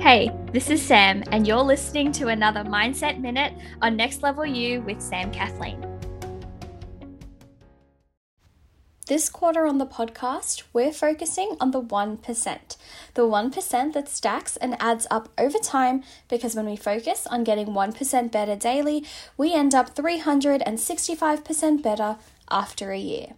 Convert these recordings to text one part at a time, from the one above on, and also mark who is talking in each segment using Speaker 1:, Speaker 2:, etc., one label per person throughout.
Speaker 1: Hey, this is Sam, and you're listening to another Mindset Minute on Next Level You with Sam Kathleen. This quarter on the podcast, we're focusing on the 1%. The 1% that stacks and adds up over time because when we focus on getting 1% better daily, we end up 365% better after a year.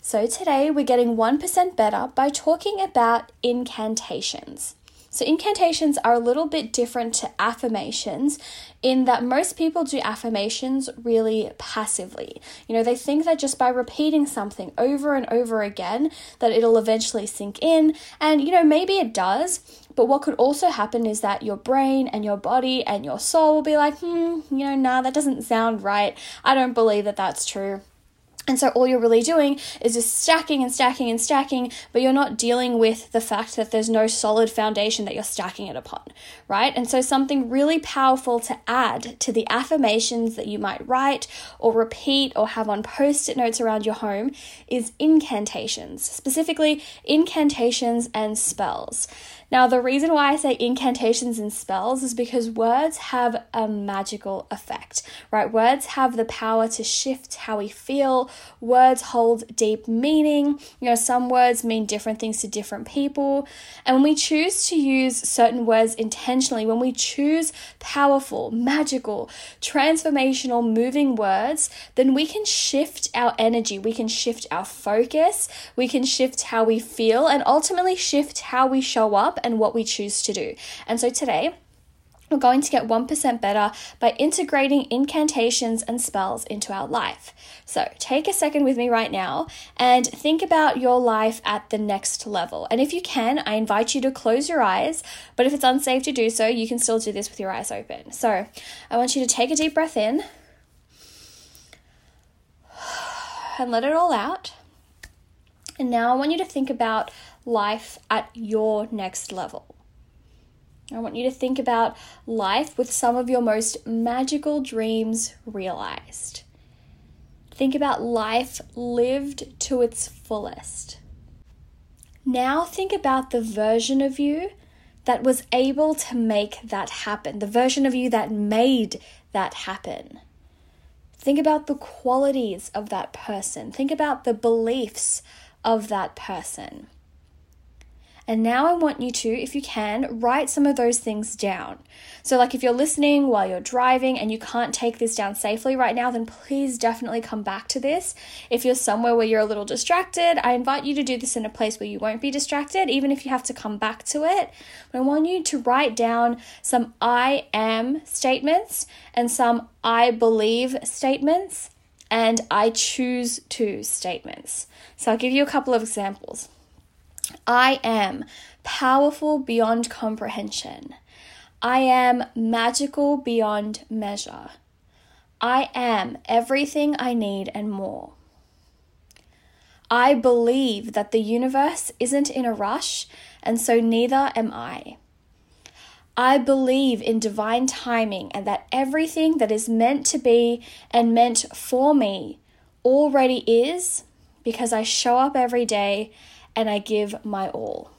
Speaker 1: So today we're getting 1% better by talking about incantations. So, incantations are a little bit different to affirmations in that most people do affirmations really passively. You know, they think that just by repeating something over and over again that it'll eventually sink in, and you know, maybe it does, but what could also happen is that your brain and your body and your soul will be like, hmm, you know, nah, that doesn't sound right. I don't believe that that's true. And so all you're really doing is just stacking and stacking and stacking, but you're not dealing with the fact that there's no solid foundation that you're stacking it upon, right? And so something really powerful to add to the affirmations that you might write or repeat or have on post-it notes around your home is incantations, specifically incantations and spells. Now, the reason why I say incantations and spells is because words have a magical effect, right? Words have the power to shift how we feel. Words hold deep meaning. You know, some words mean different things to different people. And when we choose to use certain words intentionally, when we choose powerful, magical, transformational, moving words, then we can shift our energy, we can shift our focus, we can shift how we feel, and ultimately shift how we show up and what we choose to do. And so today, we're going to get 1% better by integrating incantations and spells into our life. So, take a second with me right now and think about your life at the next level. And if you can, I invite you to close your eyes, but if it's unsafe to do so, you can still do this with your eyes open. So, I want you to take a deep breath in and let it all out. And now I want you to think about life at your next level. I want you to think about life with some of your most magical dreams realized. Think about life lived to its fullest. Now think about the version of you that was able to make that happen, the version of you that made that happen. Think about the qualities of that person. Think about the beliefs of that person. And now I want you to, if you can, write some of those things down. So, like if you're listening while you're driving and you can't take this down safely right now, then please definitely come back to this. If you're somewhere where you're a little distracted, I invite you to do this in a place where you won't be distracted, even if you have to come back to it. But I want you to write down some I am statements and some I believe statements and I choose to statements. So I'll give you a couple of examples. I am powerful beyond comprehension. I am magical beyond measure. I am everything I need and more. I believe that the universe isn't in a rush, and so neither am I. I believe in divine timing and that everything that is meant to be and meant for me already is because I show up every day and I give my all.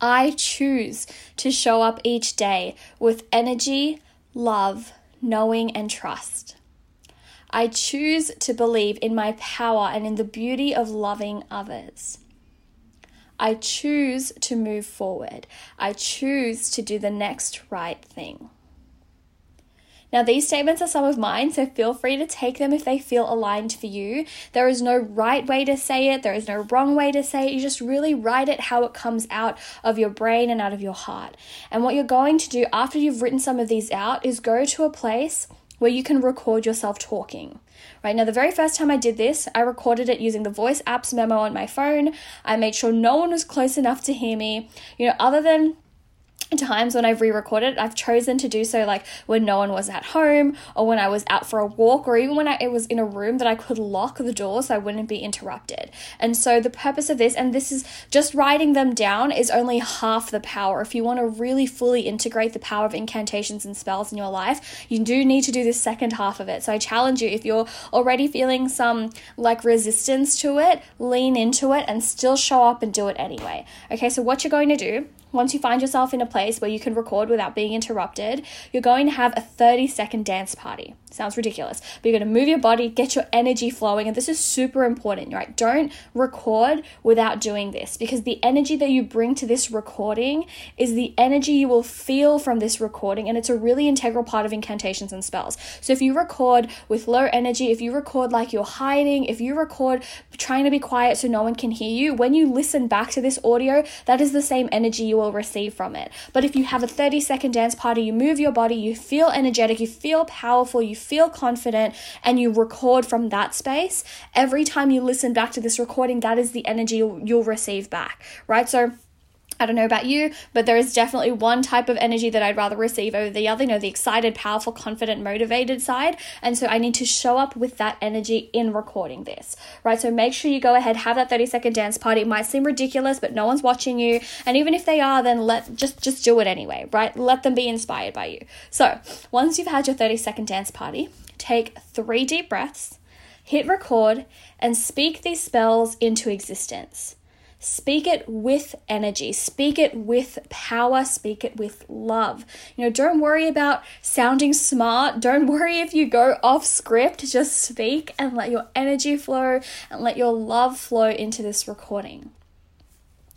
Speaker 1: I choose to show up each day with energy, love, knowing, and trust. I choose to believe in my power and in the beauty of loving others. I choose to move forward. I choose to do the next right thing. Now, these statements are some of mine, so feel free to take them if they feel aligned for you. There is no right way to say it, there is no wrong way to say it. You just really write it how it comes out of your brain and out of your heart. And what you're going to do after you've written some of these out is go to a place where you can record yourself talking. Right now, the very first time I did this, I recorded it using the voice apps memo on my phone. I made sure no one was close enough to hear me. You know, other than times when I've re recorded, I've chosen to do so like when no one was at home or when I was out for a walk or even when I, it was in a room that I could lock the door so I wouldn't be interrupted. And so the purpose of this, and this is just writing them down, is only half the power. If you want to really fully integrate the power of incantations and spells in your life, you do need to do this second half of it. So I challenge you if you're already feeling some like resistance to it, lean into it and still show up and do it anyway. Okay, so what you're going to do once you find yourself in a place where you can record without being interrupted, you're going to have a 30 second dance party. Sounds ridiculous, but you're to move your body, get your energy flowing, and this is super important, right? Don't record without doing this because the energy that you bring to this recording is the energy you will feel from this recording, and it's a really integral part of incantations and spells. So if you record with low energy, if you record like you're hiding, if you record trying to be quiet so no one can hear you, when you listen back to this audio, that is the same energy you will receive from it. But if you have a 30 second dance party, you move your body, you feel energetic, you feel powerful, you feel confident, and you record from that space, every time you listen back to this recording, that is the energy you'll, you'll receive back, right? So, I don't know about you, but there is definitely one type of energy that I'd rather receive over the other, you know, the excited, powerful, confident, motivated side. And so I need to show up with that energy in recording this, right? So make sure you go ahead, have that 30 second dance party. It might seem ridiculous, but no one's watching you. And even if they are, then let just just do it anyway, right? Let them be inspired by you. So once you've had your 30 second dance party, take three deep breaths, hit record, and speak these spells into existence. Speak it with energy, speak it with power, speak it with love. You know, don't worry about sounding smart. Don't worry if you go off script. Just speak and let your energy flow and let your love flow into this recording.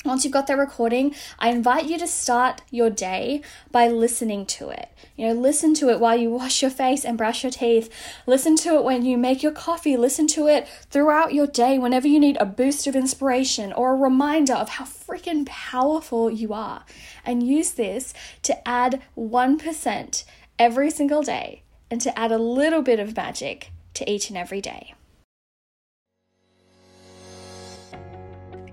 Speaker 1: Once you've got that recording, I invite you to start your day by listening to it. You know, listen to it while you wash your face and brush your teeth. Listen to it when you make your coffee. Listen to it throughout your day whenever you need a boost of inspiration or a reminder of how freaking powerful you are. And use this to add 1% every single day and to add a little bit of magic to each and every day.